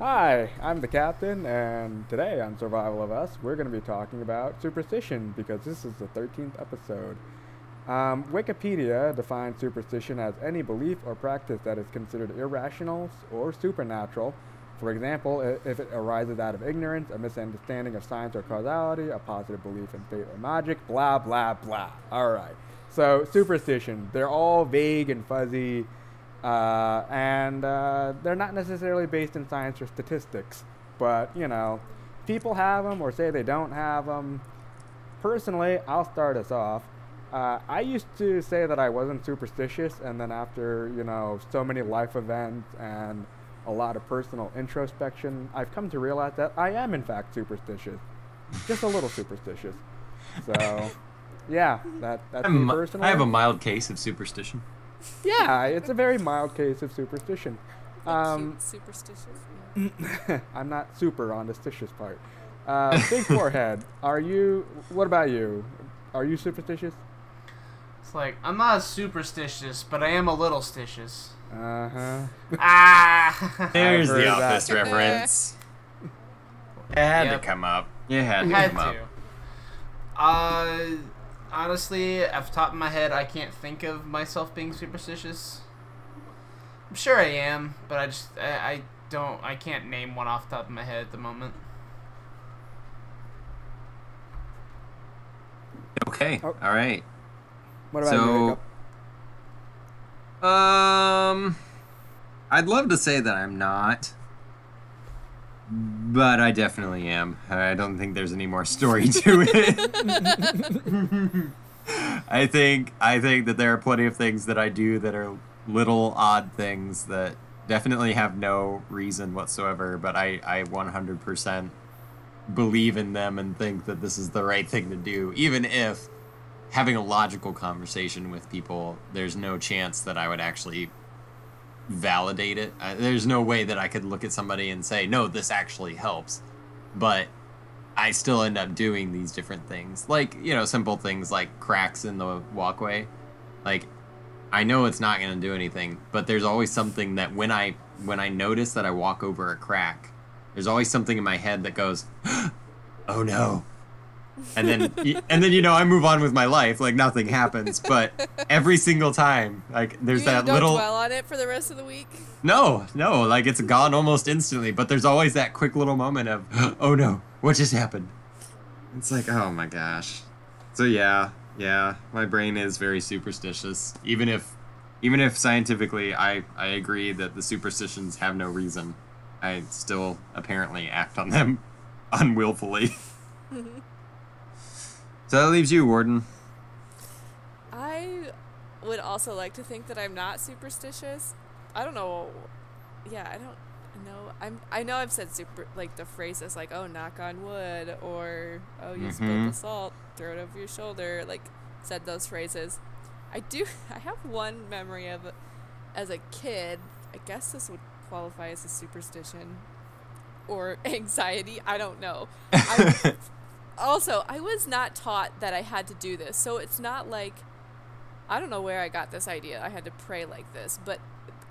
Hi, I'm the captain, and today on Survival of Us, we're going to be talking about superstition because this is the 13th episode. Um, Wikipedia defines superstition as any belief or practice that is considered irrational or supernatural. For example, if it arises out of ignorance, a misunderstanding of science or causality, a positive belief in fate or magic, blah, blah, blah. All right. So, superstition, they're all vague and fuzzy, uh, and uh, they're not necessarily based in science or statistics. But, you know, people have them or say they don't have them. Personally, I'll start us off. Uh, I used to say that I wasn't superstitious, and then after, you know, so many life events and a lot of personal introspection, I've come to realize that I am, in fact, superstitious. Just a little superstitious. So, yeah, that, that's I'm, me personally. I have a mild case of superstition. Yeah, it's a very mild case of superstition. Um, cute, superstitious. Yeah. I'm not super on the stitious part. Uh, big forehead. Are you? What about you? Are you superstitious? It's like I'm not superstitious, but I am a little stitious. Uh huh. Ah, There's heard the that. office reference. It had Yep. to come up. You had to had come up. Uh, honestly, off the top of my head, I can't think of myself being superstitious. I'm sure I am, but I just I, I don't I can't name one off the top of my head at the moment. Okay. Oh. All right. What about you? So, Jacob? um, I'd love to say that I'm not, but I definitely am. I don't think there's any more story to it. I think I think that there are plenty of things that I do that are little odd things that definitely have no reason whatsoever, but I I 100% believe in them and think that this is the right thing to do, even if having a logical conversation with people, there's no chance that I would actually validate it. Uh, there's no way that I could look at somebody and say, no, this actually helps. But I still end up doing these different things. Like, you know, simple things like cracks in the walkway. Like, I know it's not going to do anything, but there's always something that when I when I notice that I walk over a crack, there's always something in my head that goes, "Oh no." And then and then you know, I move on with my life like nothing happens, but every single time like there's you that don't little dwell on it for the rest of the week. No, no, like it's gone almost instantly, but there's always that quick little moment of, "Oh no, what just happened?" It's like, "Oh my gosh." So yeah, yeah, my brain is very superstitious. Even if even if scientifically I I agree that the superstitions have no reason, I still apparently act on them unwillfully. so that leaves you, Warden. I would also like to think that I'm not superstitious. I don't know. Yeah, I don't know. I'm. I know I've said super like the phrases like "oh knock on wood" or "oh you spilled Mhm. the salt, throw it over your shoulder." Like said those phrases. I do. I have one memory of as a kid. I guess this would qualify as a superstition or anxiety. I don't know. I, also, I was not taught that I had to do this, so it's not like I don't know where I got this idea. I had to pray like this, but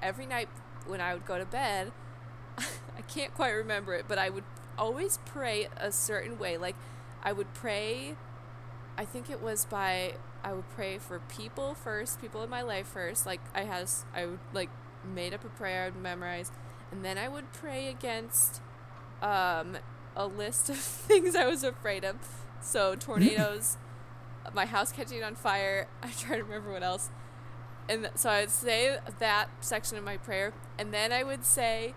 every night when I would go to bed, I can't quite remember it, but I would always pray a certain way. Like I would pray I think it was by I would pray for people first, people in my life first. Like I has I would like made up a prayer I would memorize, and then I would pray against um a list of things I was afraid of. So tornadoes, my house catching on fire. I'm trying to remember what else. And so I would say that section of my prayer, and then I would say,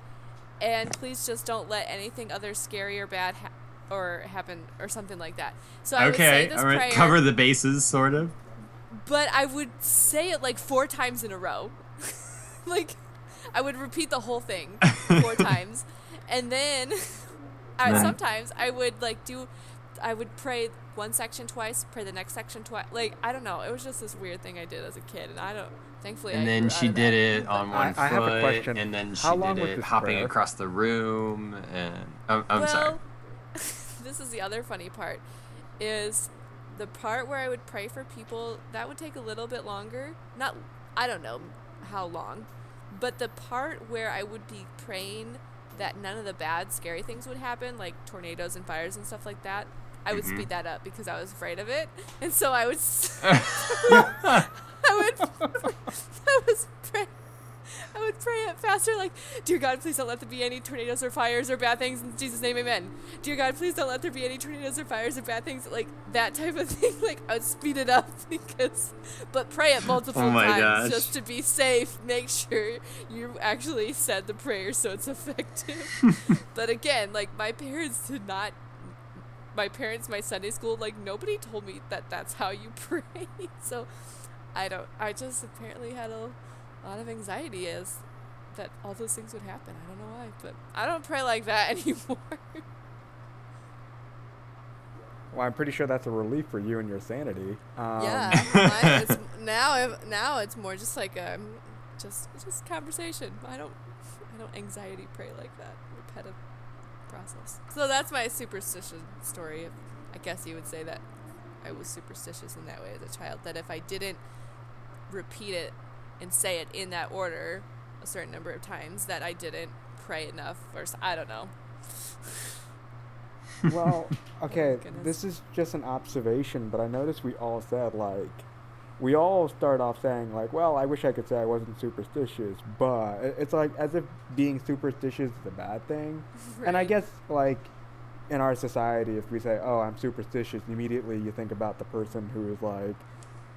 and please just don't let anything other scary or bad ha- or happen or something like that. So I would say okay, this all right, prayer, cover the bases, sort of. but I would say it like four times in a row. like I would repeat the whole thing four times. And then I, Right. sometimes I would like do I would pray one section twice, pray the next section twice. Like I don't know, it was just this weird thing I did as a kid and I don't thankfully I And then she did it on I- one I have a foot, question. and then she How long did it hopping prayer? across the room. And I'm, I'm well, sorry. this is the other funny part is the part where I would pray for people that would take a little bit longer. Not I don't know how long, but the part where I would be praying that none of the bad, scary things would happen, like tornadoes and fires and stuff like that, I would Mhm. speed that up because I was afraid of it, and so I would. I would. I was would pray it faster, like, Dear God, please don't let there be any tornadoes or fires or bad things in Jesus' name, Amen. Dear God, please don't let there be any tornadoes or fires or bad things, like that type of thing. Like I would speed it up because, but pray it multiple Oh times gosh. just to be safe. Make sure you actually said the prayer so it's effective. but again, like my parents did not. My parents, my Sunday school, like nobody told me that that's how you pray. So I don't. I just apparently had a lot of anxiety is that all those things would happen. I don't know why, but I don't pray like that anymore. Well, I'm pretty sure that's a relief for you and your sanity. Um, yeah, mine now now it's more just like a just just conversation. I don't I don't anxiety pray like that. Repetitive process. So that's my superstition story. I guess you would say that I was superstitious in that way as a child. That if I didn't repeat it and say it in that order a certain number of times, that I didn't pray enough, or I don't know. well, okay, oh goodness. this is just an observation, but I noticed we all said like, we all start off saying like, well, I wish I could say I wasn't superstitious, but it's like as if being superstitious is a bad thing. And I guess like in our society, if we say, oh, I'm superstitious, immediately you think about the person who is like,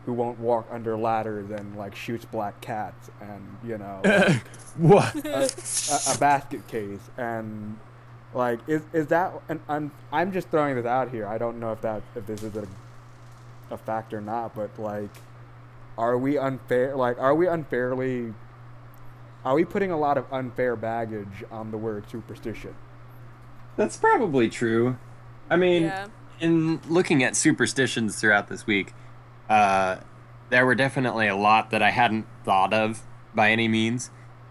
who won't walk under ladders and like shoots black cats and you know like, what? a, a, a basket case and like is is that and I'm I'm just throwing this out here. I don't know if that if this is a a fact or not, but like are we unfair like are we unfairly are we putting a lot of unfair baggage on the word superstition? That's probably true. I mean, Yeah. in looking at superstitions throughout this week, uh, there were definitely a lot that I hadn't thought of by any means.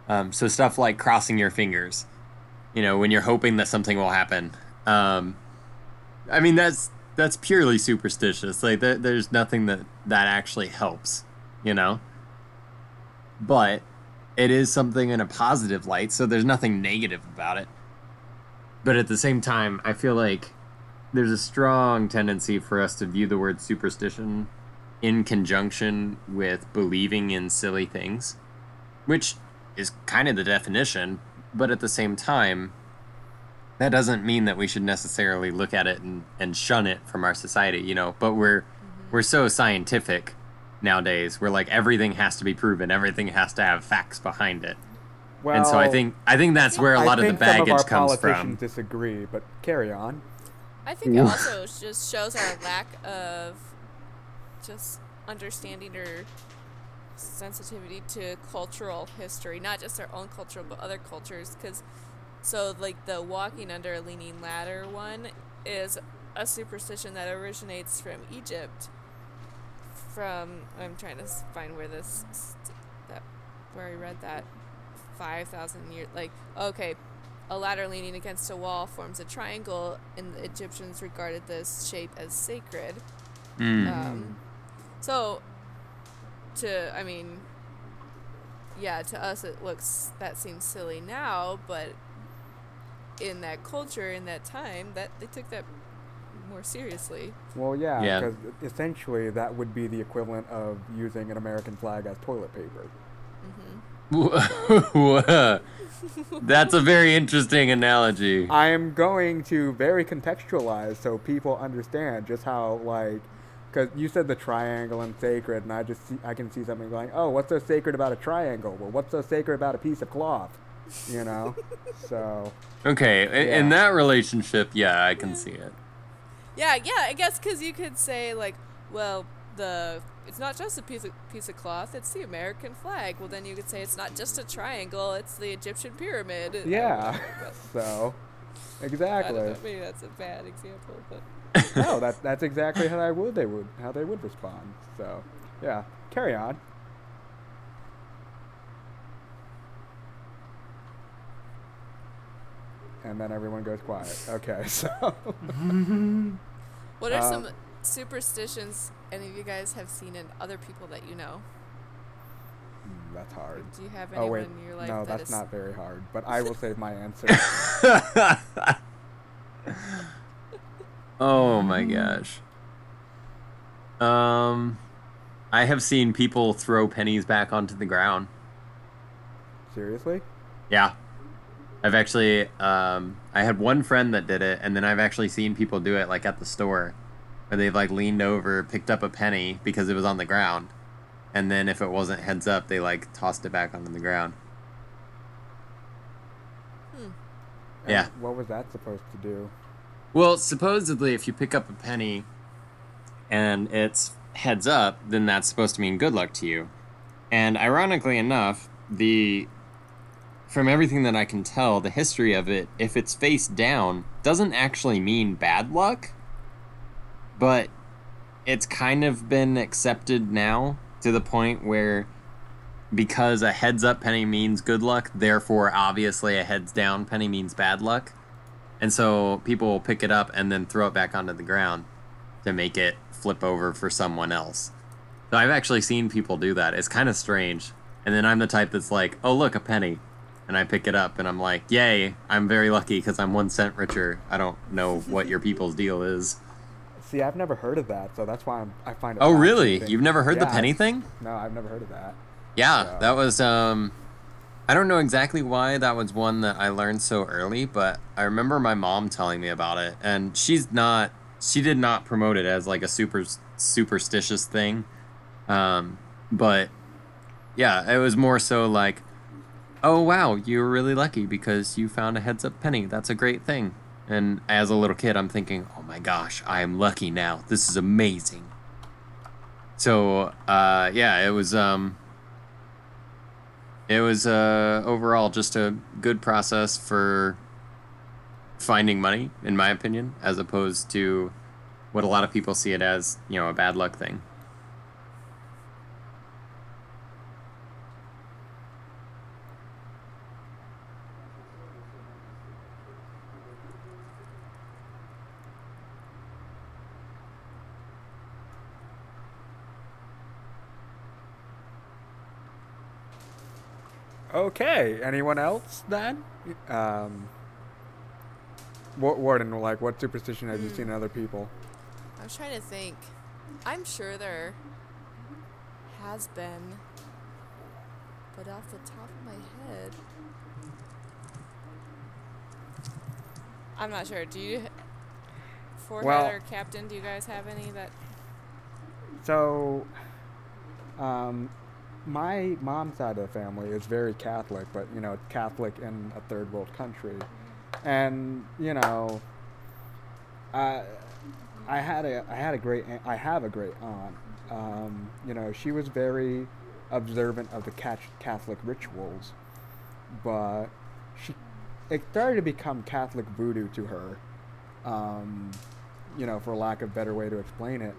Um, so stuff like crossing your fingers, you know, when you're hoping that something will happen. Um, I mean, that's that's purely superstitious. Like, there, there's nothing that that actually helps, you know. But it is something in a positive light, so there's nothing negative about it. But at the same time, I feel like there's a strong tendency for us to view the word superstition in conjunction with believing in silly things, which is kind of the definition, but at the same time, that doesn't mean that we should necessarily look at it and, and shun it from our society, you know. But we're mm-hmm. we're so scientific nowadays. We're like everything has to be proven, everything has to have facts behind it. Well, and so I think I think that's where a lot of the think some of baggage our comes politicians from. disagree, but carry on. I think it also just shows our lack of just understanding or sensitivity to cultural history, not just our own culture but other cultures. Because so like the walking under a leaning ladder one is a superstition that originates from Egypt. From I'm trying to find where this that where I read that five thousand years like okay a ladder leaning against a wall forms a triangle, and the Egyptians regarded this shape as sacred. Mm. Um, so, to I mean, yeah, to us it looks that seems silly now, but in that culture, in that time, that they took that more seriously. Well, yeah, Yeah. because essentially that would be the equivalent of using an American flag as toilet paper. Mm-hmm. That's a very interesting analogy. I am going to very contextualize so people understand just how like, because you said the triangle and sacred, and I just see, I can see something going, oh, what's so sacred about a triangle? Well, what's so sacred about a piece of cloth? You know, so Okay, i- in that relationship, yeah, I can see it. Yeah, yeah, I guess because you could say like, well, the it's not just a piece of piece of cloth; it's the American flag. Well, then you could say it's not just a triangle; it's the Egyptian pyramid. yeah, whatever, but- so I don't exactly. know. Maybe that's a bad example, but no, that that's exactly how I would they would how they would respond. So yeah, carry on. And then everyone goes quiet. Okay, so what are Um, some superstitions any of you guys have seen in other people that you know? that's hard. Do you have Oh anyone wait, in your life no, that that's is- not very hard. But I will save my answer. oh my gosh. Um, I have seen people throw pennies back onto the ground. Seriously? Yeah. I've actually um I had one friend that did it and then I've actually seen people do it like at the store where they've like leaned over, picked up a penny because it was on the ground. And then if it wasn't heads up, they like tossed it back onto the ground. Hmm. And Yeah. What was that supposed to do? Well, supposedly if you pick up a penny and it's heads up, then that's supposed to mean good luck to you. And ironically enough, the from everything that I can tell, the history of it, if it's face down, doesn't actually mean bad luck. But it's kind of been accepted now to the point where because a heads up penny means good luck, therefore obviously a heads down penny means bad luck. And so people will pick it up and then throw it back onto the ground to make it flip over for someone else. So I've actually seen people do that. It's kind of strange. And then I'm the type that's like, oh, look, a penny. And I pick it up and I'm like, yay, I'm very lucky because I'm one cent richer. I don't know what your people's deal is. See, I've never heard of that, so that's why I'm, I find it. Oh, really? You've never heard the penny thing? No, I've never heard of that. Yeah, So- that was um I don't know exactly why that was one that I learned so early, but I remember my mom telling me about it and she's not she did not promote it as like a super superstitious thing. Um but yeah, it was more so like oh wow, you were really lucky because you found a heads up penny. That's a great thing. And as a little kid, I'm thinking, "Oh my gosh, I am lucky now. This is amazing." So, uh yeah, it was um it was uh, overall just a good process for finding money, in my opinion, as opposed to what a lot of people see it as, you know, a bad luck thing. Okay. Anyone else then? Um, Wa- Warden, like, what superstition have you Hmm. seen in other people? I was trying to think. I'm sure there has been, but off the top of my head, I'm not sure. Do you, forehead Well- or captain? Do you guys have any that? So, um, my mom's side of the family is very Catholic, but you know, Catholic in a third world country, and you know, I I had a I had a great I have a great aunt. Um, you know, she was very observant of the cat- Catholic rituals, but she it started to become Catholic voodoo to her. Um, you know, for lack of a better way to explain it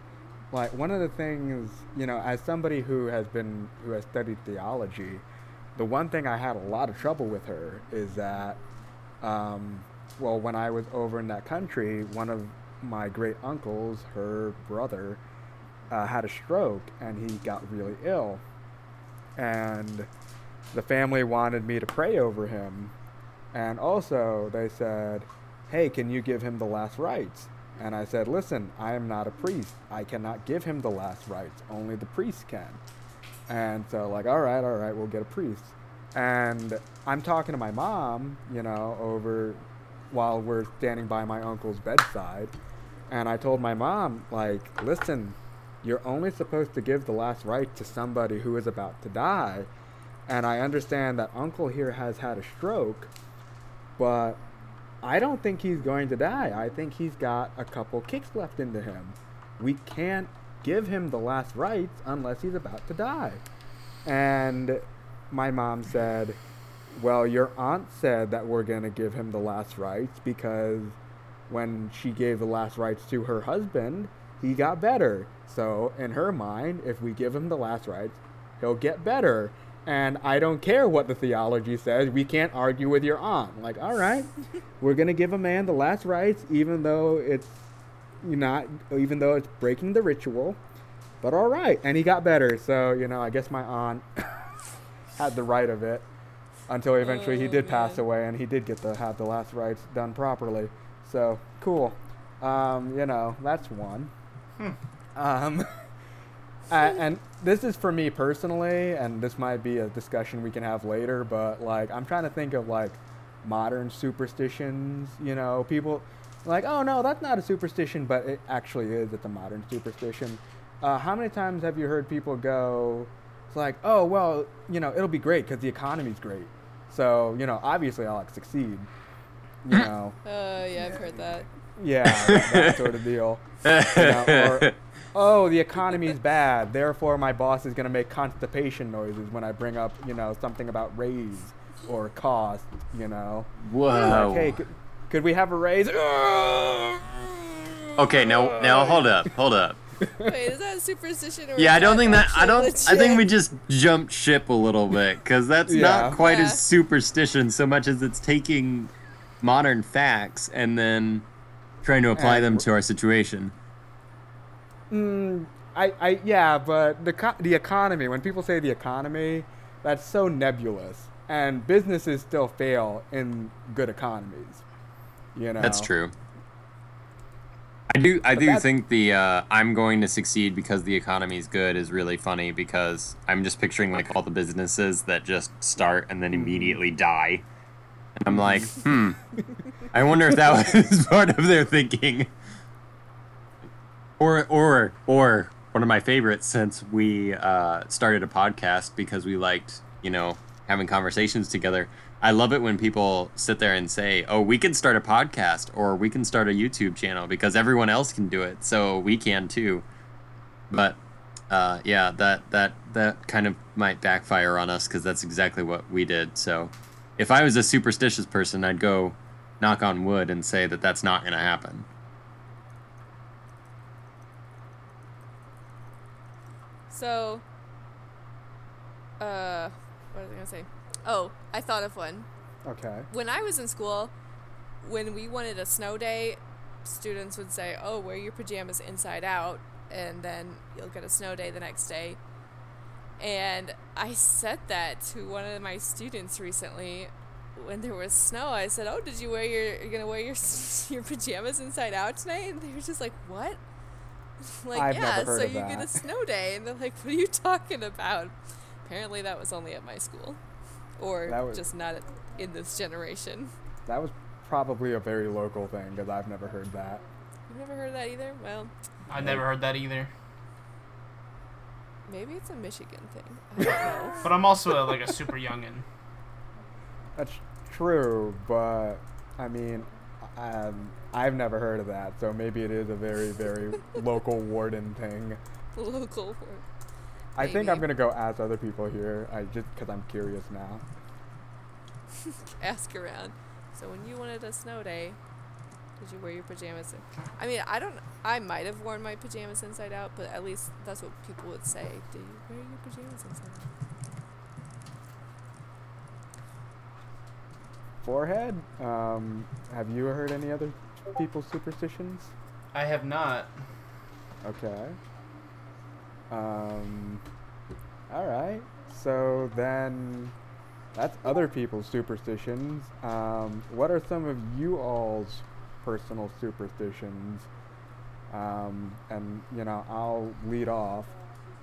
like one of the things you know as somebody who has been who has studied theology the one thing i had a lot of trouble with her is that um, well when i was over in that country one of my great uncles her brother uh, had a stroke and he got really ill. And the family wanted me to pray over him. And also they said hey can you give him the last rites and I said, listen, I am not a priest. I cannot give him the last rites. Only the priest can. And so, like, all right, all right, we'll get a priest. And I'm talking to my mom, you know, over while we're standing by my uncle's bedside. And I told my mom, like, listen, you're only supposed to give the last rite to somebody who is about to die. And I understand that uncle here has had a stroke, but I don't think he's going to die. I think he's got a couple kicks left into him. We can't give him the last rites unless he's about to die. And my mom said, Well, your aunt said that we're going to give him the last rites because when she gave the last rites to her husband, he got better. So, in her mind, if we give him the last rites, he'll get better. And I don't care what the theology says. We can't argue with your aunt. Like, all right, we're gonna give a man the last rites, even though it's not, even though it's breaking the ritual. But all right, and he got better. So you know, I guess my aunt had the right of it until eventually he Oh, did pass away and he did get to have the last rites done properly. So cool. Um, you know, that's one. Hmm. Um, a- and this is for me personally, and this might be a discussion we can have later, but like, I'm trying to think of like modern superstitions, you know, people like, oh no, that's not a superstition, but it actually is. It's a modern superstition. Uh, how many times have you heard people go, it's like, oh, well, you know, it'll be great because the economy's great. So, you know, obviously I'll like succeed. You know, Uh, yeah, I've heard that. yeah, that, that sort of deal. You know, or, oh, the economy is bad, therefore my boss is going to make constipation noises when I bring up, you know, something about raise or cost, you know. Whoa. Like, hey, could, could we have a raise? Okay, now now hold up, hold up. Wait, is that a superstition or? Yeah, I don't think that I don't I think we just jumped ship a little bit cuz that's Yeah. not quite Yeah. as superstition so much as it's taking modern facts and then trying to apply And them to our situation. Mm, I, I, yeah, but the co- the economy. When people say the economy, that's so nebulous, and businesses still fail in good economies. You know. That's true. I do I But do think the uh, I'm going to succeed because the economy is good is really funny because I'm just picturing like all the businesses that just start and then Mm-hmm. immediately die. And I'm like, hmm. I wonder if that was part of their thinking. Or or or one of my favorites since we uh, started a podcast because we liked, you know, having conversations together. I love it when people sit there and say, "Oh, we can start a podcast or we can start a YouTube channel because everyone else can do it, so we can too." But uh, yeah, that that that kind of might backfire on us because that's exactly what we did. So if I was a superstitious person, I'd go knock on wood and say that that's not going to happen. So, uh, what was I gonna say? Oh, I thought of one. Okay. When I was in school, when we wanted a snow day, students would say, "Oh, wear your pajamas inside out, and then you'll get a snow day the next day." And I said that to one of my students recently when there was snow. I said, "Oh, did you wear your you're gonna wear your your pajamas inside out tonight?" And they were just like, "What?" like, I've yeah, never heard so of you get a that. snow day, and they're like, "What are you talking about?" Apparently, that was only at my school, or That was- just not in this generation. That was probably a very local thing because I've never heard that. You've never heard that either? Well, I've never heard that either. maybe it's a Michigan thing. I don't know. But I'm also a, like a super youngin. That's true, but I mean, um, I've never heard of that, so maybe it is a very, very local warden thing. Local. word. I think I'm gonna go ask other people here. I just because I'm curious now. Ask around. So when you wanted a snow day, did you wear your pajamas? In? I mean, I don't. I might have worn my pajamas inside out, but at least that's what people would say. Do you wear your pajamas inside out? Forehead. Um, have you heard any other people's superstitions? I have not. Okay. Um. All right. So then, that's other people's superstitions. Um, what are some of you all's personal superstitions? Um, and you know, I'll lead off.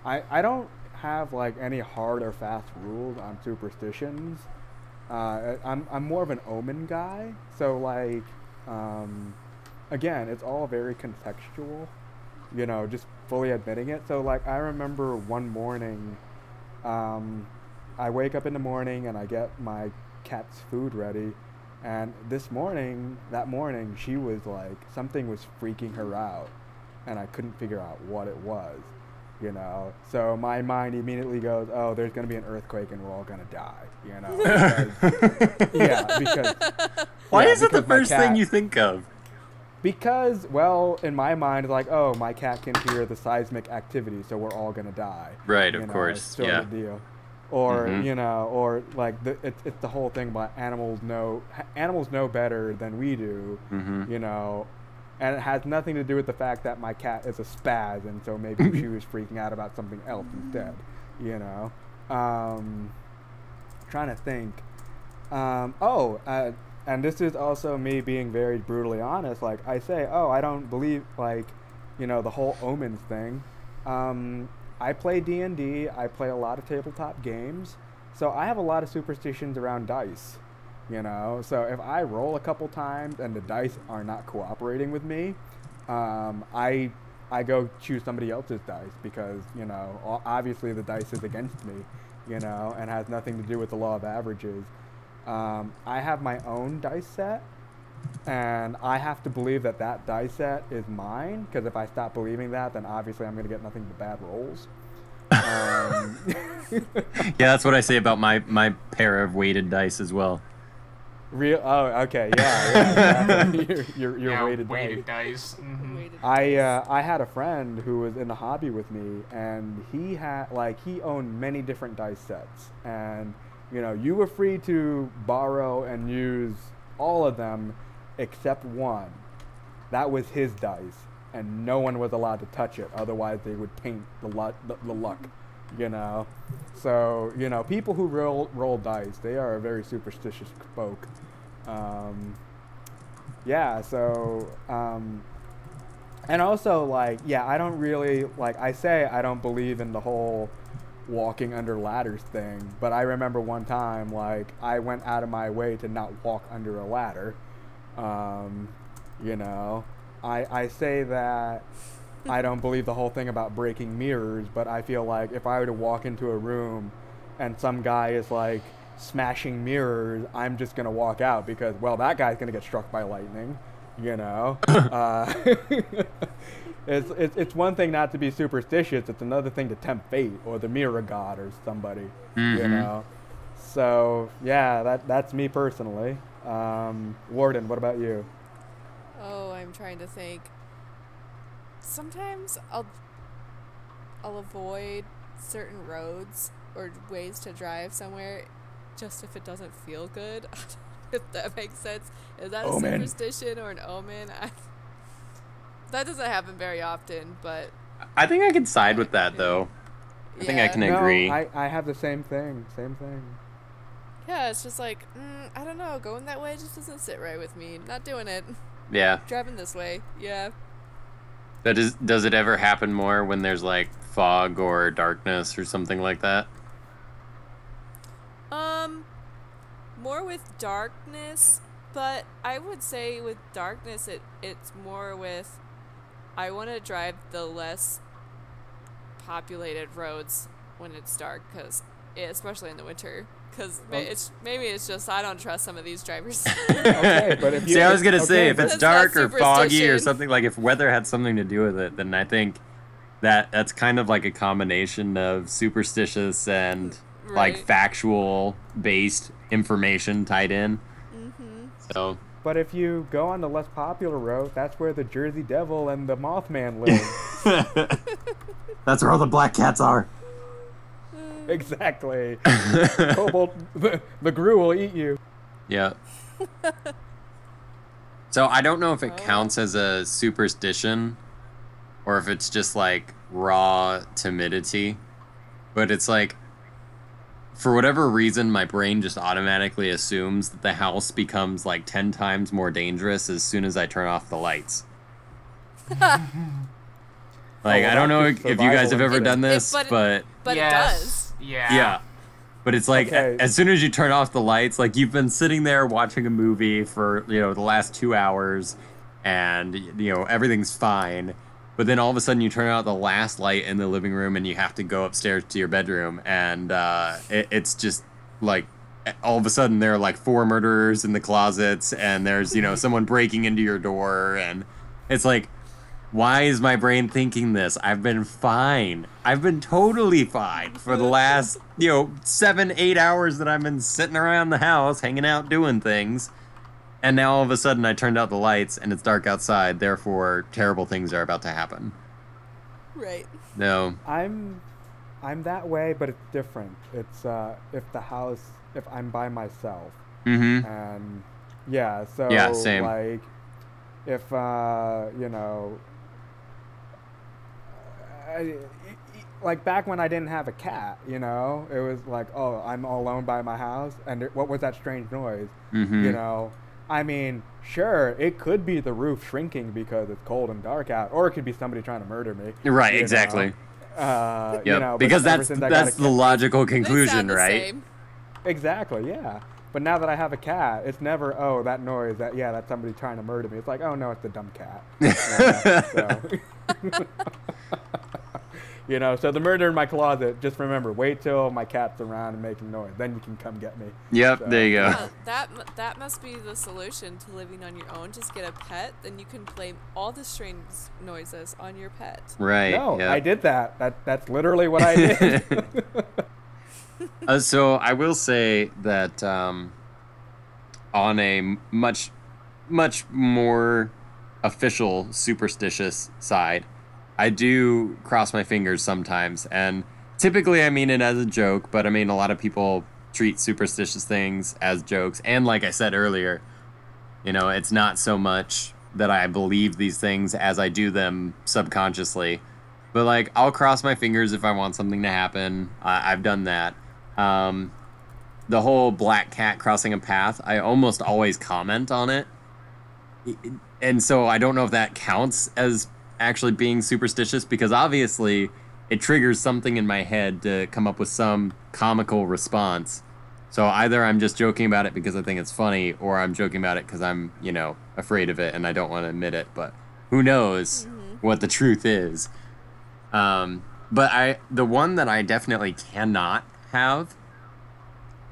I I don't have like any hard or fast rules on superstitions. Uh, I'm I'm more of an omen guy. So like, um, again, it's all very contextual you know, just fully admitting it. So like I remember one morning, um, I wake up in the morning and I get my cat's food ready, and this morning, that morning, she was like something was freaking her out, and I couldn't figure out what it was, you know. So my mind immediately goes, oh, there's gonna be an earthquake and we're all gonna die, you know. because- yeah, because Why yeah, is it the because my first thing you think of? because, well, in my mind, it's like, oh, my cat can hear the seismic activity, so we're all gonna die. Right, you of know, course, Sort yeah. of deal. Or Mhm. you know, or like the, it's it's the whole thing about animals know animals know better than we do. hmm You know, and it has nothing to do with the fact that my cat is a spaz, and so maybe she was freaking out about something else instead. You know, um, trying to think. Um, oh, uh, and this is also me being very brutally honest. Like I say, oh, I don't believe like, you know, the whole omens thing. Um, I play D and. I play a lot of tabletop games, so I have a lot of superstitions around dice. You know, so if I roll a couple times and the dice are not cooperating with me, um, I I go choose somebody else's dice because you know obviously the dice is against me, you know, and has nothing to do with the law of averages. Um, I have my own dice set, and I have to believe that that dice set is mine because if I stop believing that, then obviously I'm gonna get nothing but bad rolls. Um, Yeah, that's what I say about my my pair of weighted dice as well. Real. Oh, okay, yeah, yeah. exactly. your your, your yeah, weighted, weighted dice. dice. Mhm. I uh, I had a friend who was in the hobby with me, and he had like he owned many different dice sets, and you know you were free to borrow and use all of them except one. That was his dice, and no one was allowed to touch it. Otherwise, they would taint the luck. The, the luck, you know. So you know, people who roll roll dice, they are a very superstitious folk. Um, yeah. So. Um, and also like yeah i don't really like i say i don't believe in the whole walking under ladders thing but i remember one time like i went out of my way to not walk under a ladder um, you know i i say that i don't believe the whole thing about breaking mirrors but i feel like if i were to walk into a room and some guy is like smashing mirrors i'm just gonna walk out because well that guy's gonna get struck by lightning you know uh, it's, it's it's one thing not to be superstitious it's another thing to tempt fate or the mirror god or somebody you Mhm. know so yeah that that's me personally um, warden what about you Oh, I'm trying to think. Sometimes I'll I'll avoid certain roads or ways to drive somewhere just if it doesn't feel good. if that makes sense. Is that Omen. a superstition or an omen? I, that doesn't happen very often, but I think I can side with that though. I think I can no, agree. I, I have the same thing same thing Yeah, it's just like, mm, I don't know, going that way just doesn't sit right with me. Not doing it. Yeah. Driving this way. Yeah. That is, does it ever happen more when there's like fog or darkness or something like that? Um, more with darkness, but I would say with darkness, it it's more with. I want to drive the less populated roads when it's dark, cause especially in the winter, cause ma- Um, it's maybe it's just I don't trust some of these drivers. okay but if you See, I was gonna say if it's dark or foggy or something like if weather had something to do with it, then I think that that's kind of like a combination of superstitious and like factual based information tied in. mm-hmm. So but if you go on the less popular road that's where the jersey devil and the mothman live that's where all the black cats are. exactly Cobalt, the, the grue will eat you. Yeah. so I don't know if it Oh. counts as a superstition or if it's just like raw timidity. But it's like for whatever reason my brain just automatically assumes that the house becomes like 10 times more dangerous as soon as I turn off the lights. like well, I don't know if, you guys have ever incident. done It- this, but it- but But yes. it does. Yeah. yeah. But it's like Okay. a- as soon as you turn off the lights, like you've been sitting there watching a movie for you know the last two hours, and you know everything's fine. But then all of a sudden you turn out the last light in the living room, and you have to go upstairs to your bedroom, and uh, it, it's just like all of a sudden there are like four murderers in the closets, and there's you know someone breaking into your door, and it's like why is my brain thinking this? I've been fine. I've been totally fine for the last, you know, seven, eight hours that I've been sitting around the house, hanging out, doing things. And now all of a sudden I turned out the lights and it's dark outside, therefore terrible things are about to happen. Right. No. I'm I'm that way, but it's different. It's uh, if the house if I'm by myself Mm-hmm. and yeah, so Yeah, same. like if uh, you know I, like back when I didn't have a cat, you know, it was like, oh, I'm all alone by my house, and it, what was that strange noise? Mhm. You know, I mean, sure, it could be the roof shrinking because it's cold and dark out, or it could be somebody trying to murder me. Right, you know? exactly. Uh, Yep. you know, because ever that's since I got a that's the cat- logical conclusion, the right? same. Exactly, yeah. But now that I have a cat, it's never, oh, that noise, that yeah, that's somebody trying to murder me. It's like, oh no, it's the dumb cat. Yeah, so. you know, so the murder in my closet, just remember, wait till my cat's around and making noise. Then you can come get me. Yep, So- there you go. Yeah, that that must be the solution to living on your own. Just get a pet, then you can play all the strange noises on your pet. Right. No, yep. I did that. That that's literally what I did. Uh, so I will say that um, on a much, much more official superstitious side, I do cross my fingers sometimes, and typically I mean it as a joke. But I mean a lot of people treat superstitious things as jokes, and like I said earlier, you know, it's not so much that I believe these things as I do them subconsciously. But like, I'll cross my fingers if I want something to happen. I I've done that. Um, the whole black cat crossing a path, I almost always comment on it. And so I don't know if that counts as actually being superstitious because obviously it triggers something in my head to come up with some comical response. So either I'm just joking about it because I think it's funny, or I'm joking about it because I'm, you know, afraid of it and I don't want to admit it. But who knows what the truth is? Um, but I, the one that I definitely cannot have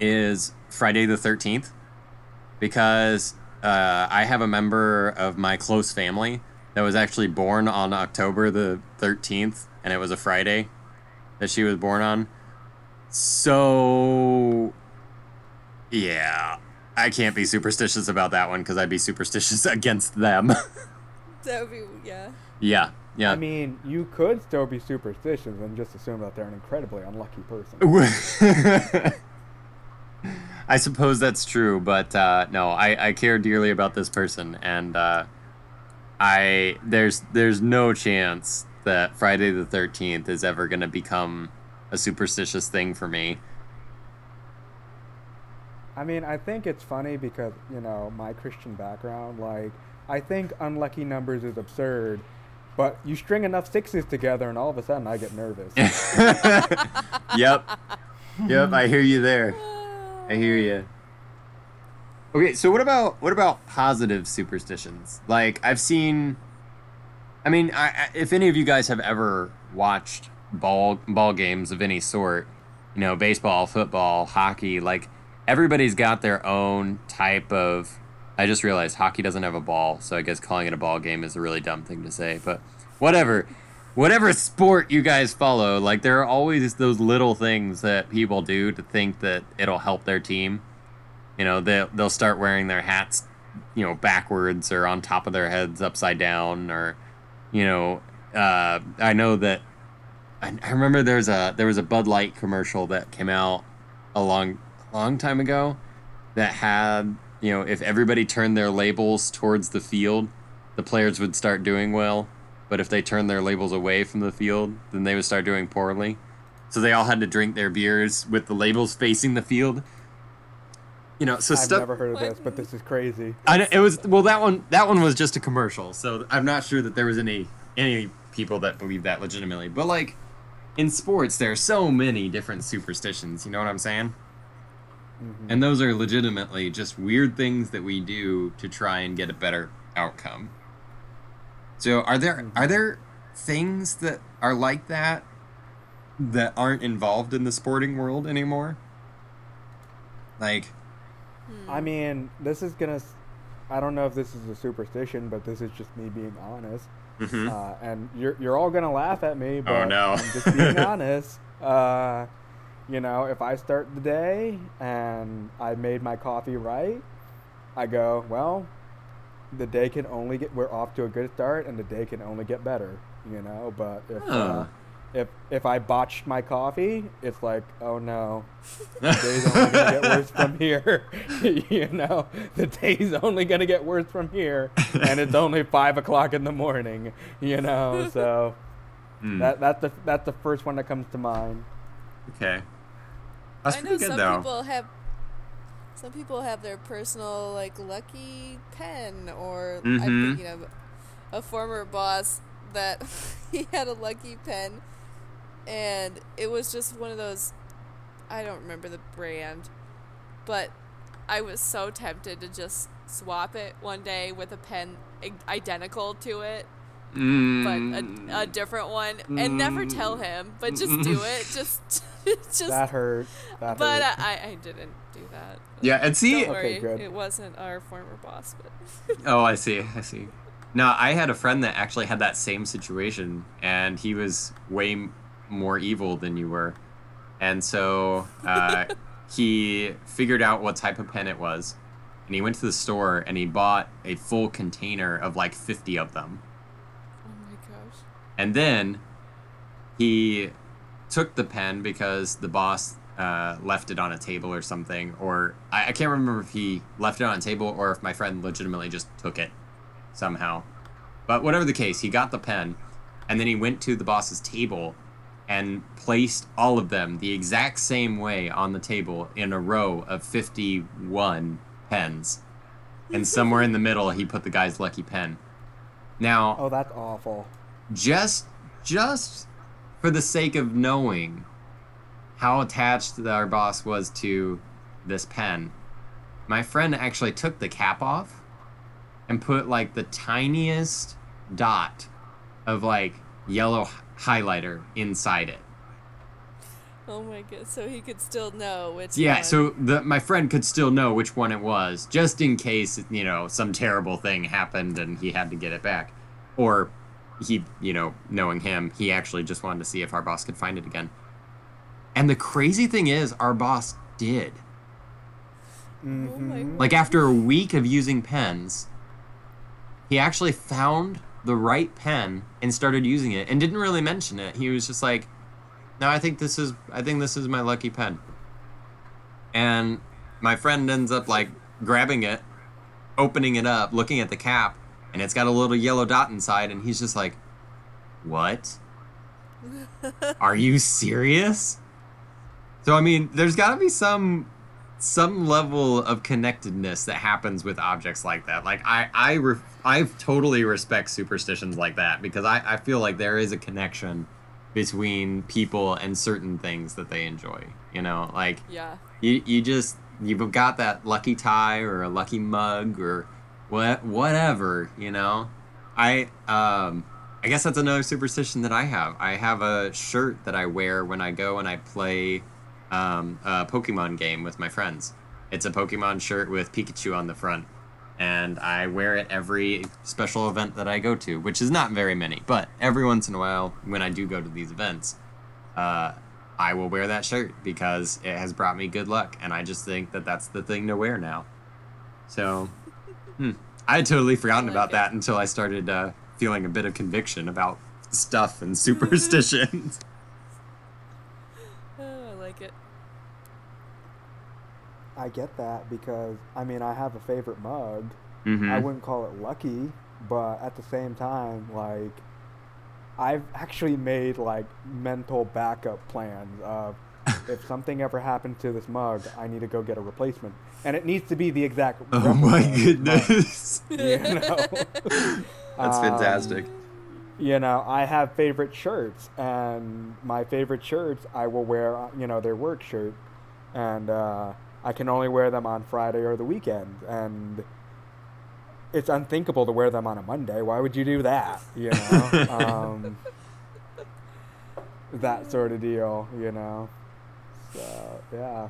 is Friday the Thirteenth, because uh, I have a member of my close family that was actually born on October the thirteenth, and it was a Friday that she was born on. So, yeah, I can't be superstitious about that one because I'd be superstitious against them. That would be yeah. yeah, yeah. I mean, you could still be superstitious and just assume that they're an incredibly unlucky person. I suppose that's true, but uh, no, I, I care dearly about this person, and uh, I there's there's no chance that Friday the Thirteenth is ever gonna become a superstitious thing for me. I mean, I think it's funny because, you know, my Christian background, like, I think unlucky numbers is absurd, but you string enough sixes together and all of a sudden I get nervous. yep, yep, I hear you there. I hear you. Okay, so what about what about positive superstitions? Like I've seen. I mean, I, I, if any of you guys have ever watched ball ball games of any sort, you know, baseball, football, hockey, like everybody's got their own type of. I just realized hockey doesn't have a ball, so I guess calling it a ball game is a really dumb thing to say. But whatever, whatever sport you guys follow, like there are always those little things that people do to think that it'll help their team. You know, they they'll start wearing their hats, you know, backwards or on top of their heads upside down, or you know, uh, I know that. I, I remember there's a there was a Bud Light commercial that came out a long long time ago that had you know if everybody turned their labels towards the field, the players would start doing well. But if they turned their labels away from the field, then they would start doing poorly. So they all had to drink their beers with the labels facing the field. You know, so I've stuff. never heard of this, but this is crazy. I know, it was well that one that one was just a commercial, so I'm not sure that there was any any people that believe that legitimately. But like in sports, there are so many different superstitions. You know what I'm saying? Mhm. And those are legitimately just weird things that we do to try and get a better outcome. So are there are there things that are like that that aren't involved in the sporting world anymore? Like I mean, this is gonna. I don't know if this is a superstition, but this is just me being honest. mhm. Uh, and you're you're all gonna laugh at me, but Oh, no. I'm just being honest. Uh, you know, if I start the day and I made my coffee right, I go, well, the day can only get. We're off to a good start, and the day can only get better. You know, but if Huh. uh, if if I botched my coffee, it's like, oh no, the day's only gonna get worse from here. you know, the day's only gonna get worse from here, and it's only five o'clock in the morning. You know, so Mm, That that's the that's the first one that comes to mind. okay. That's I know pretty good some though. people have some people have their personal like lucky pen or I'm Mhm. thinking of a former boss that he had a lucky pen and it was just one of those I don't remember the brand but I was so tempted to just swap it one day with a pen identical to it but Mm, a, a different one and never tell him but just do it just just That hurt. That but hurt. I, I didn't do that. yeah, and see, Don't worry, good. it wasn't our former boss, but Oh, I see. I see. No, I had a friend that actually had that same situation, and he was way m- more evil than you were. And so uh, he figured out what type of pen it was, and he went to the store and he bought a full container of like 50 of them. oh my gosh. And then he took the pen because the boss uh, left it on a table or something, or I, I can't remember if he left it on a table or if my friend legitimately just took it somehow. But whatever the case, he got the pen, and then he went to the boss's table and placed all of them the exact same way on the table in a row of 51 pens. And somewhere in the middle, he put the guy's lucky pen. Now, oh, that's awful. just just for the sake of knowing how attached our boss was to this pen my friend actually took the cap off and put like the tiniest dot of like yellow highlighter inside it Oh my god. So he could still know which. yeah one. so the my friend could still know which one it was just in case you know some terrible thing happened and he had to get it back or he you know knowing him he actually just wanted to see if our boss could find it again and the crazy thing is our boss did Oh my. Mhm. like after a week of using pens he actually found the right pen and started using it and didn't really mention it. He was just like no i think this is i think this is my lucky pen. And my friend ends up like grabbing it opening it up looking at the cap and it's got a little yellow dot inside and he's just like what? Are you serious? So i mean there's got to be some some level of connectedness that happens with objects like that. Like I, I, re- I totally respect superstitions like that because I, I feel like there is a connection between people and certain things that they enjoy. You know, like Yeah. you, you just you've got that lucky tie or a lucky mug or what whatever. You know, I um. I guess that's another superstition that I have. I have a shirt that I wear when I go and I play um, a Pokemon game with my friends. It's a Pokemon shirt with Pikachu on the front, and I wear it every special event that I go to, which is not very many, but every once in a while when I do go to these events, uh, I will wear that shirt because it has brought me good luck, and I just think that that's the thing to wear now. So, hmm, I had totally forgotten like about it. that until I started uh, feeling a bit of conviction about stuff and superstitions. Oh, I like it. I get that because I mean I have a favorite mug. Mhm. I wouldn't call it lucky, but at the same time, like I've actually made like mental backup plans of if something ever happened to this mug, I need to go get a replacement, and it needs to be the exact. Oh my mug, goodness. You know? That's Um, fantastic. you know, I have favorite shirts, and my favorite shirts I will wear. You know, their work shirt, and uh, I can only wear them on Friday or the weekend, and it's unthinkable to wear them on a Monday. Why would you do that? You know, um, that sort of deal. You know, so yeah.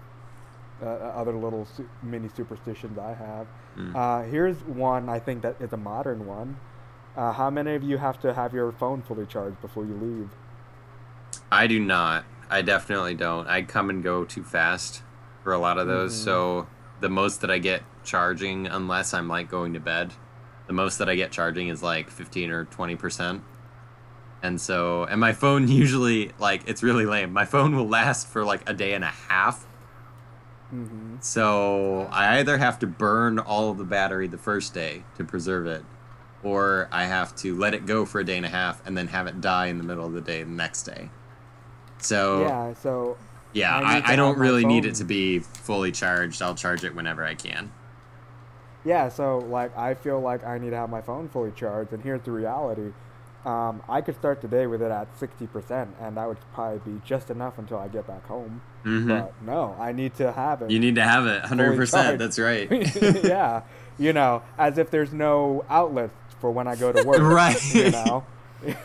Uh, other little su- mini superstitions I have. Mm. Uh, here's one I think that is a modern one. Uh, how many of you have to have your phone fully charged before you leave? I do not. I definitely don't. I come and go too fast for a lot of those. Mhm. So the most that I get charging, unless I'm like going to bed, the most that I get charging is like 15 or 20 percent. And so, and my phone usually like it's really lame. My phone will last for like a day and a half. Mm-hmm. So I either have to burn all of the battery the first day to preserve it, or I have to let it go for a day and a half and then have it die in the middle of the day the next day. So Yeah, so I, I I, don't really need it to be fully charged. I'll charge it whenever I can. yeah, so like I feel like I need to have my phone fully charged, and here's the reality. Um, I could start the day with it at sixty percent, and that would probably be just enough until I get back home. hmm But no, I need to have it. You need to have it 100%. That's right. yeah, you know, as if there's no outlet for when I go to work. Right. You know.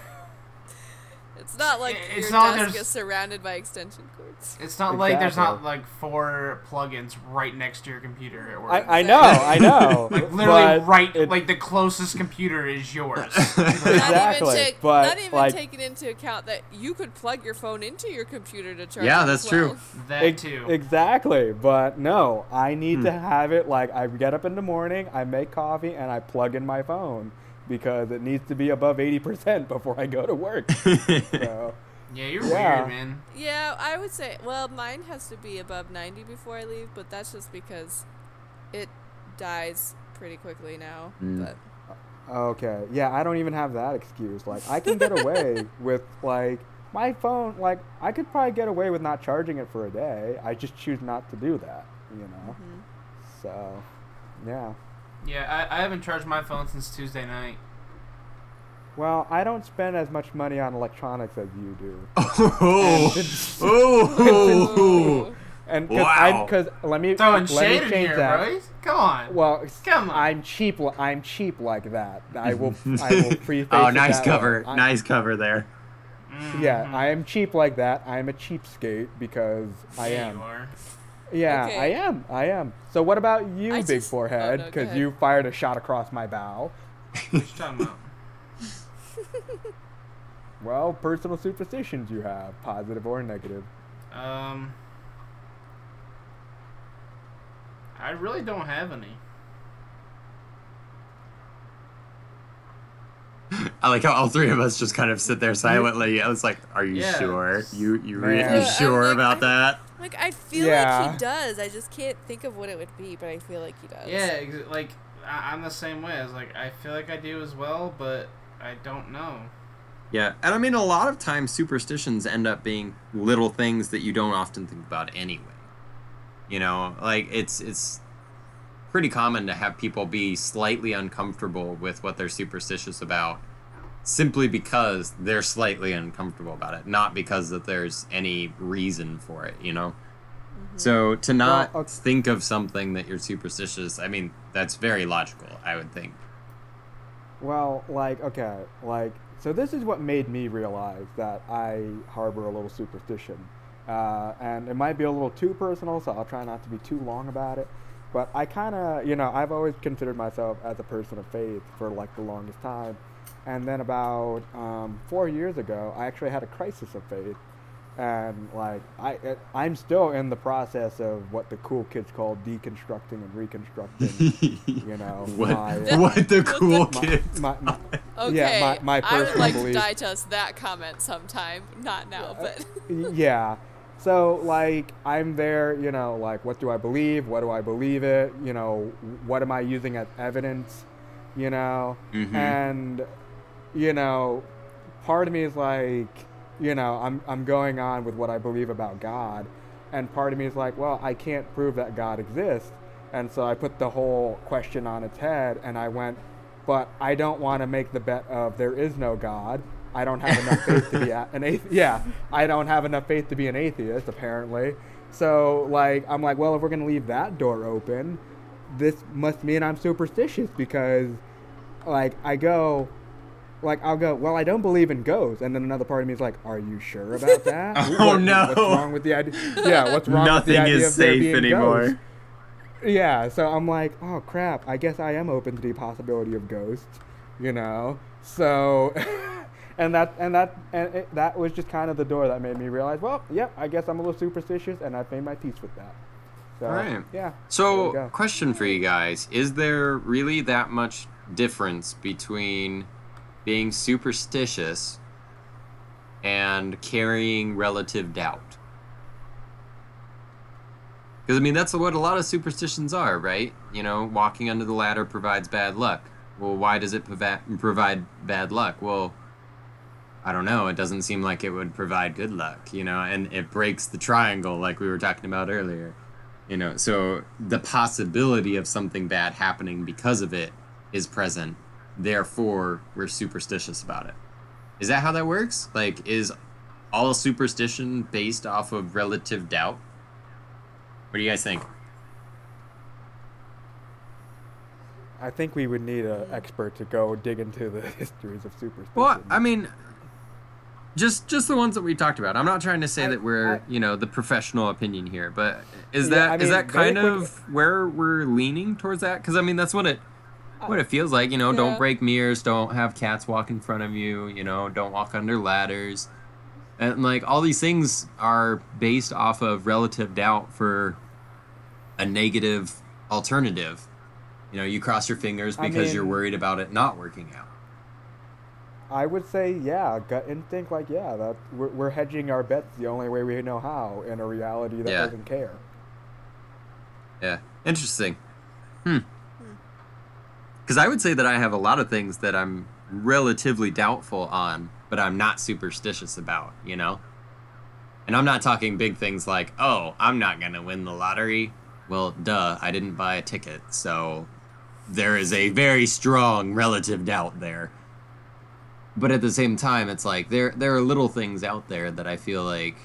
It's not like It's your not desk is surrounded by extension cords. It's not like there's not like four plugins right next to your computer at work. I, I know, I know. like literally but right, it- like the closest computer is yours. Not Exactly, even, take, but, not even like- taking into account that you could plug your phone into your computer to charge. Yeah, that's as true. that Ex- too. Exactly, but no, I need to Hmm. have it like I get up in the morning, I make coffee, and I plug in my phone because it needs to be above 80% before I go to work. so, yeah, you're Yeah. weird, man. Yeah, I would say. Well, mine has to be above 90 before I leave, but that's just because it dies pretty quickly now. Mm. But okay, yeah, I don't even have that excuse. Like, I can get away with, like, my phone, like, I could probably get away with not charging it for a day. I just choose not to do that, you know? mhm. So, yeah. Yeah, I, I haven't charged my phone since Tuesday night. Well, I don't spend as much money on electronics as you do. oh. And- oh. Ooh. And cause Wow. because let me Throwing let me shade in change here, that. bro. Come on. Well, Come on. I'm cheap. I'm cheap like that. I will. I will preface. oh, nice cover. I- nice cover there. Yeah, Mhm. I am cheap like that. I am a cheapskate because I Yeah, am. You are. Yeah, Okay. I am. I am. So what about you, I big just- oh, forehead? no, go Because you fired a shot across my bow. What you talking about? Well, personal superstitions you have, positive or negative. Um, I really don't have any. I like how all three of us just kind of sit there silently. I was like, "Are you Yeah. sure? You you re- Man. you sure like- about that?" Like I feel Yeah. like he does. I just can't think of what it would be, but I feel like he does. Yeah, ex- like I- I'm the same way. I was like, I feel like I do as well, but I don't know. Yeah, and I mean, a lot of times superstitions end up being little things that you don't often think about anyway. You know, like it's it's pretty common to have people be slightly uncomfortable with what they're superstitious about simply because they're slightly uncomfortable about it, not because that there's any reason for it, you know? So to not Well, okay. think of something that you're superstitious, I mean, that's very logical, I would think. Well, like, okay, like, so this is what made me realize that I harbor a little superstition. Uh, and it might be a little too personal, so I'll try not to be too long about it. But I kind of, you know, I've always considered myself as a person of faith for like the longest time. And then about um, four years ago, I actually had a crisis of faith. And like, I, it, I'm still in the process of what the cool kids call deconstructing and reconstructing. you know, what, my, uh, what the What the- cool my, kids. my, my, Okay. Yeah, my- my I would personal like belief- to digest that comment sometime. Not now, but yeah. So like I'm there, you know, like what do I believe? What do I believe it? You know, what am I using as evidence? You know, Mhm. and you know, part of me is like, you know, I'm I'm going on with what I believe about God, and part of me is like, well, I can't prove that God exists, and so I put the whole question on its head, and I went, but I don't want to make the bet of there is no God. I don't have enough faith to be a- an atheist. Yeah, I don't have enough faith to be an atheist, apparently. So, like, I'm like, well, if we're gonna leave that door open, this must mean I'm superstitious because, like, I go, like, I'll go, well, I don't believe in ghosts, and then another part of me is like, are you sure about that? Oh, What- no. What's wrong with the idea? Yeah, what's wrong with the Nothing idea is of there safe being anymore. ghosts? Yeah, so I'm like, oh crap, I guess I am open to the possibility of ghosts, you know. So, and that and that and it, that was just kind of the door that made me realize, well, yep, I guess I'm a little superstitious, and I've made my peace with that. So, Alright. yeah. So, question for you guys: Is there really that much difference between being superstitious and carrying relative doubt? Because I mean, that's what a lot of superstitions are, right? You know, walking under the ladder provides bad luck. well, why does it provide provide bad luck? Well, I don't know. It doesn't seem like it would provide good luck, you know, and it breaks the triangle like we were talking about earlier. You know, so the possibility of something bad happening because of it is present. Therefore, we're superstitious about it. Is that how that works? Like, is all superstition based off of relative doubt? What do you guys think? I think we would need an expert to go dig into the histories of superstition. Well, I mean, just just the ones that we talked about. I'm not trying to say I- that we're I- you know the professional opinion here, but is Yeah, that I is that kind quick- of where we're leaning towards that? Because I mean, that's what it what it feels like. You know, Yeah. don't break mirrors, don't have cats walk in front of you. You know, don't walk under ladders, and like all these things are based off of relative doubt for a negative alternative. You know, you cross your fingers I because you're worried about it not working out. I would say, yeah, gut instinct, like, yeah, that we're, we're hedging our bets the only way we know how in a reality that Yeah. doesn't care. Yeah. Interesting. Hmm. Because I would say that I have a lot of things that I'm relatively doubtful on, but I'm not superstitious about, you know? And I'm not talking big things like, oh, I'm not going to win the lottery. Well, duh, I didn't buy a ticket. So there is a very strong relative doubt there. But at the same time, it's like there there are little things out there that I feel like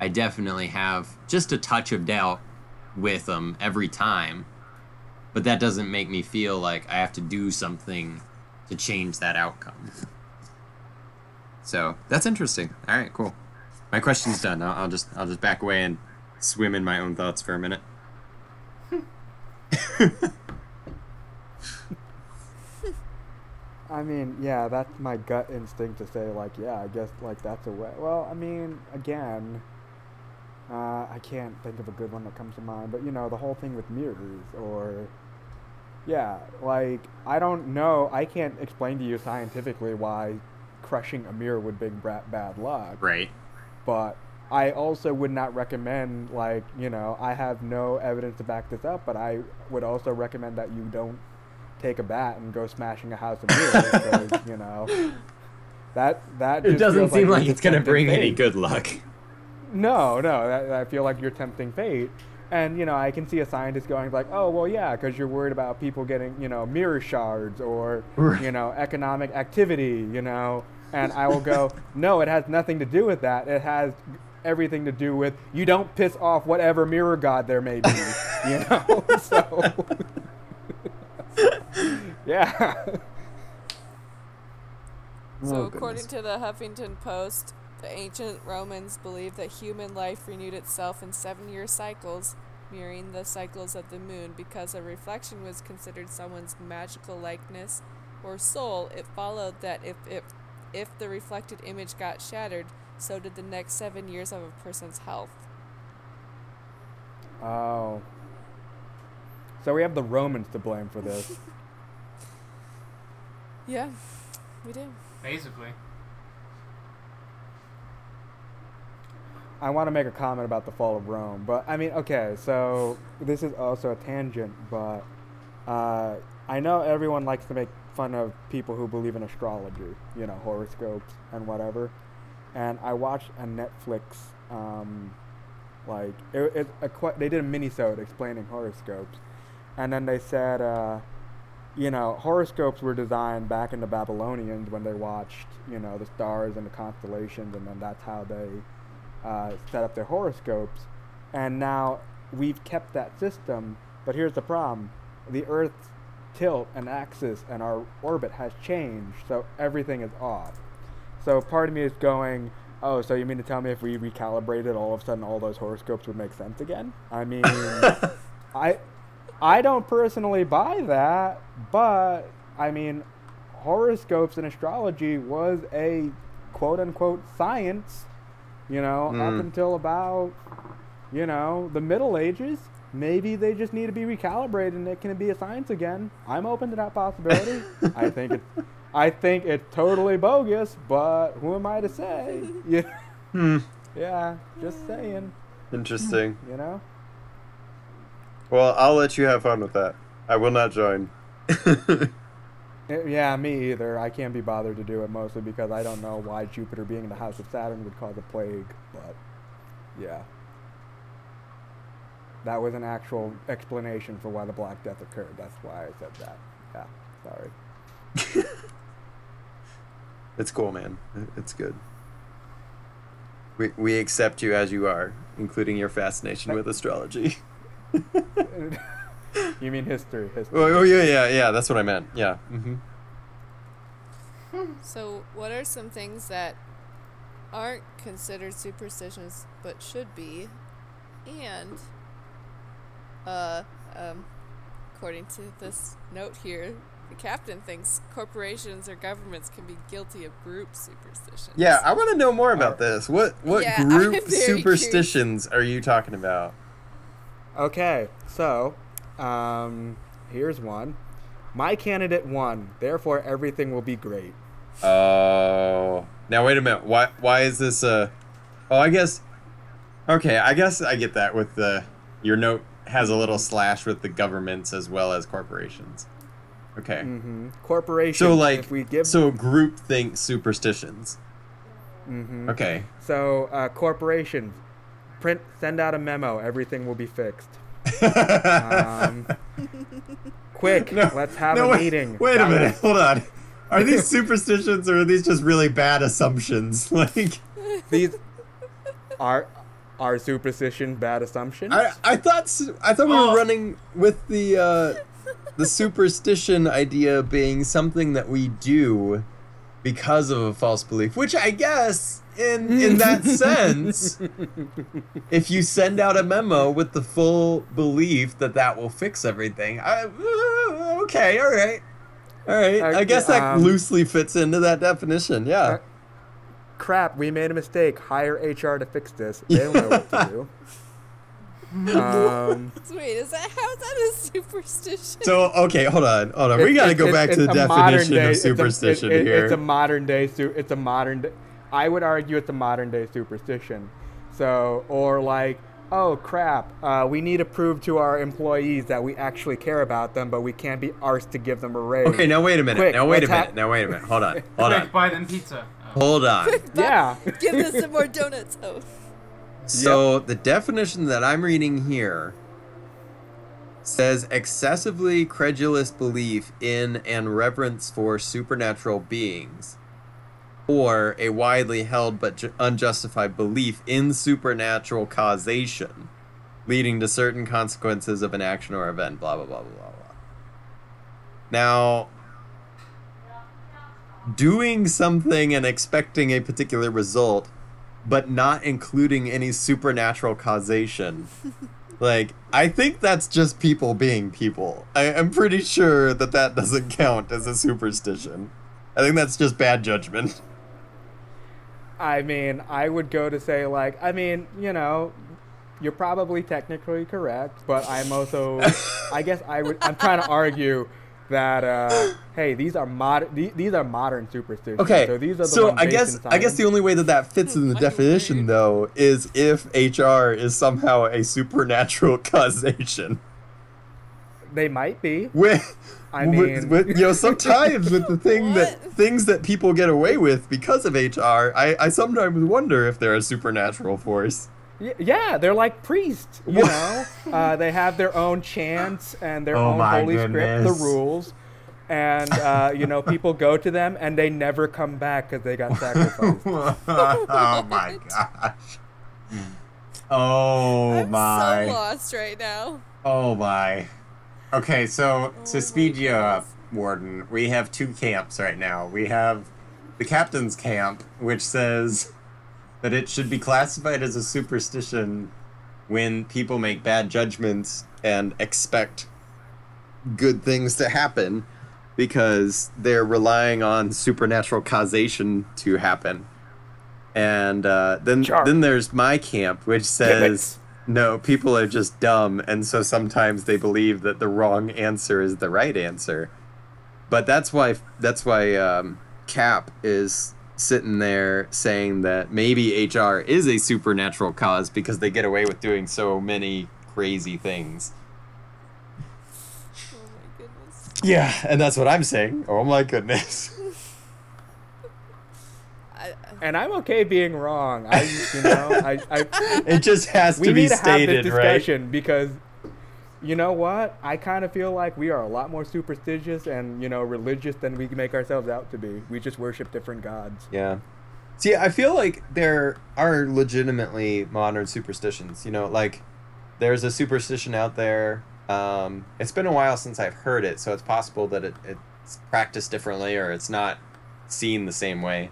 I definitely have just a touch of doubt with them every time. But that doesn't make me feel like I have to do something to change that outcome. So that's interesting. All right, cool. My question's done. I'll, I'll just I'll just back away and swim in my own thoughts for a minute. I mean, yeah, that's my gut instinct to say, like, yeah, I guess, like, that's a way. Well, I mean, again, uh, I can't think of a good one that comes to mind, but, you know, the whole thing with mirrors, or, yeah, like, I don't know, I can't explain to you scientifically why crushing a mirror would bring bra- bad luck. Right. but I also would not recommend like you know I have no evidence to back this up, but I would also recommend that you don't take a bat and go smashing a house of mirrors because you know that that It doesn't seem you're like it's gonna tempting bring any good luck. No, no, that, I feel like you're tempting fate. And you know, I can see a scientist going like, "Oh, well, yeah, because you're worried about people getting, you know, mirror shards or, you know, economic activity, you know." And I will go, "No, it has nothing to do with that. It has everything to do with you don't piss off whatever mirror god there may be, you know." so, yeah. So, Oh, according to the Huffington Post, the ancient Romans believed that human life renewed itself in seven year cycles, mirroring the cycles of the moon. Because a reflection was considered someone's magical likeness or soul, it followed that if, if, if the reflected image got shattered, so did the next seven years of a person's health. Oh. So we have the Romans to blame for this. Yeah, we do. Basically. I want to make a comment about the fall of Rome, but I mean, okay, so this is also a tangent, but uh, I know everyone likes to make fun of people who believe in astrology, you know, horoscopes and whatever. And I watched a Netflix, um, like, it, it, a, they did a mini-sode explaining horoscopes, and then they said, uh, you know, horoscopes were designed back in the Babylonians when they watched, you know, the stars and the constellations, and then that's how they uh, set up their horoscopes. And now we've kept that system, but here's the problem: the Earth's tilt and axis and our orbit has changed, so everything is off. So part of me is going, oh, so you mean to tell me if we recalibrated, all of a sudden all those horoscopes would make sense again? I mean, I, I don't personally buy that, but I mean, horoscopes and astrology was a quote unquote science, you know, up Mm. until about, you know, the Middle Ages. Maybe they just need to be recalibrated and it can be a science again. I'm open to that possibility. I think it, I think it's totally bogus, but who am I to say? Yeah, Hmm. yeah, just saying, Interesting. you know. Well, I'll let you have fun with that. I will not join. Eh, Yeah, me either. I can't be bothered to do it mostly because I don't know why Jupiter being in the house of Saturn would cause a plague, but yeah. That was an actual explanation for why the Black Death occurred. That's why I said that. Yeah, sorry. It's cool, man. It's good. We we accept you as you are, including your fascination with astrology. you mean history? History. oh, oh yeah, yeah, yeah. That's what I meant. Yeah. hmm So, what are some things that aren't considered superstitions but should be? And, uh, um, according to this note here, the captain thinks corporations or governments can be guilty of group superstitions. Yeah, I want to know more about this. What what Yeah, group very superstitions are you talking about? Okay, so um, here's one. My candidate won, therefore everything will be great. Oh, now wait a minute. Why why is this a? Oh, I guess. Okay, I guess I get that with the your note has a little slash with the governments as well as corporations. Okay. hmm Corporations. So like if we give so group think superstitions. hmm Okay. So uh, corporations, print, send out a memo. Everything will be fixed. Um, quick, No, let's have no, a wait, meeting. Wait a minute. Hold on. Are these superstitions or are these just really bad assumptions? Like These are are superstition bad assumptions. I, I thought I thought we Oh. were running with the uh, the superstition idea being something that we do because of a false belief, which I guess in in that sense, if you send out a memo with the full belief that that will fix everything, I, uh, okay, all right, all right. I Uh, guess that um, loosely fits into that definition. Yeah. Uh, Crap, we made a mistake. Hire HR to fix this. They don't know what to do. Um, Wait, is that how is that a superstition? So okay, hold on, hold on. we got to go it's- back to the definition day- of it's a- it- superstition here. It's a modern day. Su- it's a modern. Day, I would argue it's a modern day superstition. So, or like, oh crap, uh, we need to prove to our employees that we actually care about them, but we can't be arsed to give them a raise. Okay, now wait a minute. Quick, now wait a let's ha- minute. now wait a minute. Hold on. Hold Quick, on. buy them pizza. Oh. Hold on. Yeah. Give us some more donuts. Oh. So the definition that I'm reading here says excessively credulous belief in and reverence for supernatural beings or a widely held but ju- unjustified belief in supernatural causation leading to certain consequences of an action or event blah blah blah blah blah now doing something and expecting a particular result but not including any supernatural causation. like, I think that's just people being people. I, I'm pretty sure that that doesn't count as a superstition. I think that's just bad judgment. I mean, I would go to say like, I mean, you know, you're probably technically correct, but I'm also, I guess I would, I'm trying to argue that, uh, hey, these are modern, these, these are modern superstitions. Okay, so these are the so I guess I guess the only way that that fits in the definition, though, is if HR is somehow a supernatural causation. they might be. With, I mean- with, you know, sometimes with the thing that things that people get away with because of HR, I, I sometimes wonder if they're a supernatural force. Yeah, they're like priests, you What? know. Uh, they have their own chants and their Oh own my holy script, the rules, and uh, you know, people go to them and they never come back because they got sacrificed. oh my gosh. Oh my. I'm so lost right now. Oh my. Okay, so to speed you up. Warden, we have two camps right now. We have the captain's camp, which says that it should be classified as a superstition when people make bad judgments and expect good things to happen because they're relying on supernatural causation to happen. And uh, then Char. then there's my camp, which says no, people are just dumb, and so sometimes they believe that the wrong answer is the right answer. But that's why that's why um, Cap is sitting there saying that maybe HR is a supernatural cause because they get away with doing so many crazy things. Oh my goodness. Yeah, and that's what I'm saying. Oh my goodness. And I'm okay being wrong. I, you know, I, I It just has to be we need to have stated, this right? discussion because you know what? I kind of feel like we are a lot more superstitious and you know religious than we make ourselves out to be. We just worship different gods. Yeah. See, I feel like there are legitimately modern superstitions. You know, like there's a superstition out there. Um, it's been a while since I've heard it, so it's possible that it, it's practiced differently or it's not seen the same way.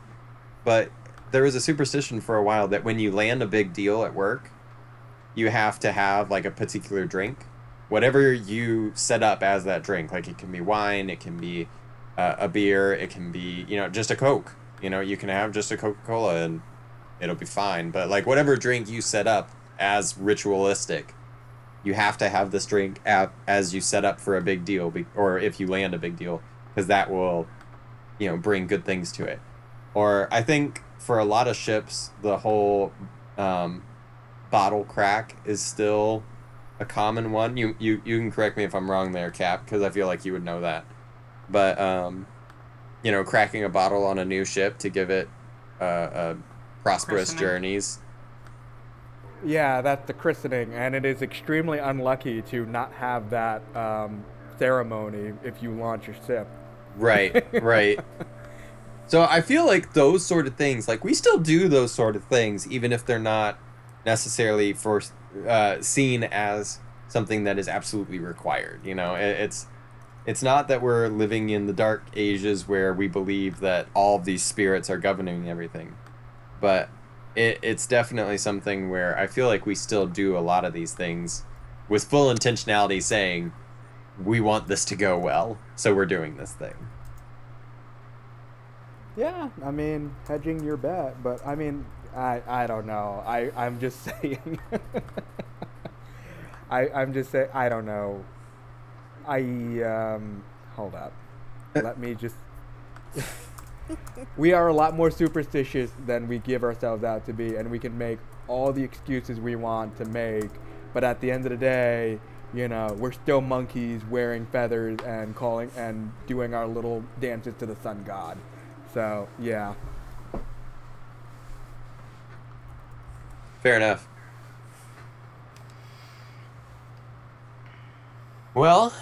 But there was a superstition for a while that when you land a big deal at work, you have to have like a particular drink, whatever you set up as that drink. Like it can be wine, it can be uh, a beer, it can be you know just a Coke. You know, you can have just a Coca Cola and it'll be fine. But like whatever drink you set up as ritualistic, you have to have this drink at, as you set up for a big deal, be, or if you land a big deal, because that will, you know, bring good things to it. Or I think for a lot of ships, the whole um, bottle crack is still a common one. You you you can correct me if I'm wrong there, Cap, because I feel like you would know that. But um, you know, cracking a bottle on a new ship to give it uh, uh, prosperous Christening. journeys. Yeah, that's the christening, and it is extremely unlucky to not have that um, ceremony if you launch your ship. Right, right. So I feel like those sort of things, like we still do those sort of things, even if they're not necessarily for uh, seen as something that is absolutely required. You know, it, it's it's not that we're living in the dark ages where we believe that all of these spirits are governing everything, but it, it's definitely something where I feel like we still do a lot of these things with full intentionality, saying we want this to go well, so we're doing this thing. Yeah, I mean, hedging your bet, but I mean, I I don't know. I I'm just saying. I I'm just saying. I don't know. I um hold up. Let me just. we are a lot more superstitious than we give ourselves out to be, and we can make all the excuses we want to make. But at the end of the day, you know, we're still monkeys wearing feathers and calling and doing our little dances to the sun god. So yeah, Fair enough. Well,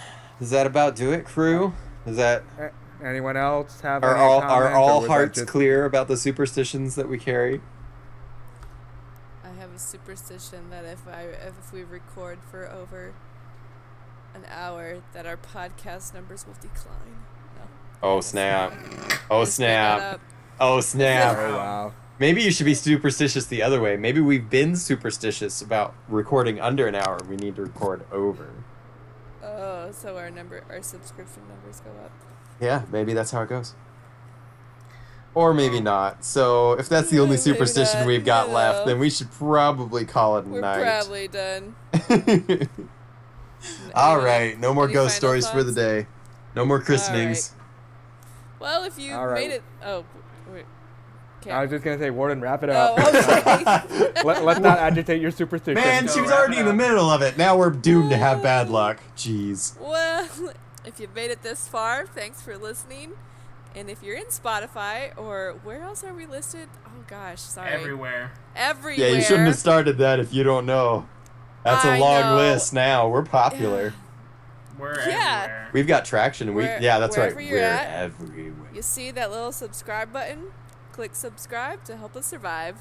does that about do it, crew? Is that anyone else have? are any all are all hearts just- clear about the superstitions that we carry? I have a superstition that if I if we record for over an hour, that our podcast numbers will decline. No. Oh snap! Oh Just made that oh, snap! Oh Oh snap! wow. Maybe you should be superstitious the other way. Maybe we've been superstitious about recording under an hour. We need to record over. Oh, so our number, our subscription numbers go up. Yeah, maybe that's how it goes. Or maybe oh. not. So if that's the only Maybe superstition not, we've got you left, then we should probably call it a We're night. probably done. All Any- right, no more ghost final stories for the day. No more christenings. Well, if you All right. made it, oh, wait. Okay. I was just gonna say, Warden, wrap it oh, up. okay. Let, let's not agitate your superstition. Man, she was already in the middle of it. Now we're doomed to have bad luck. Jeez. well, if you've made it this far, thanks for listening. And if you're in Spotify or where else are we listed? Oh gosh, sorry. Everywhere. Everywhere. Yeah, you shouldn't have started that if you don't know. That's a I long know. list now. We're popular. We're Yeah. everywhere. We've got traction. We Where- yeah, that's right. you're We're at. everywhere. You see that little subscribe button? Click subscribe to help us survive.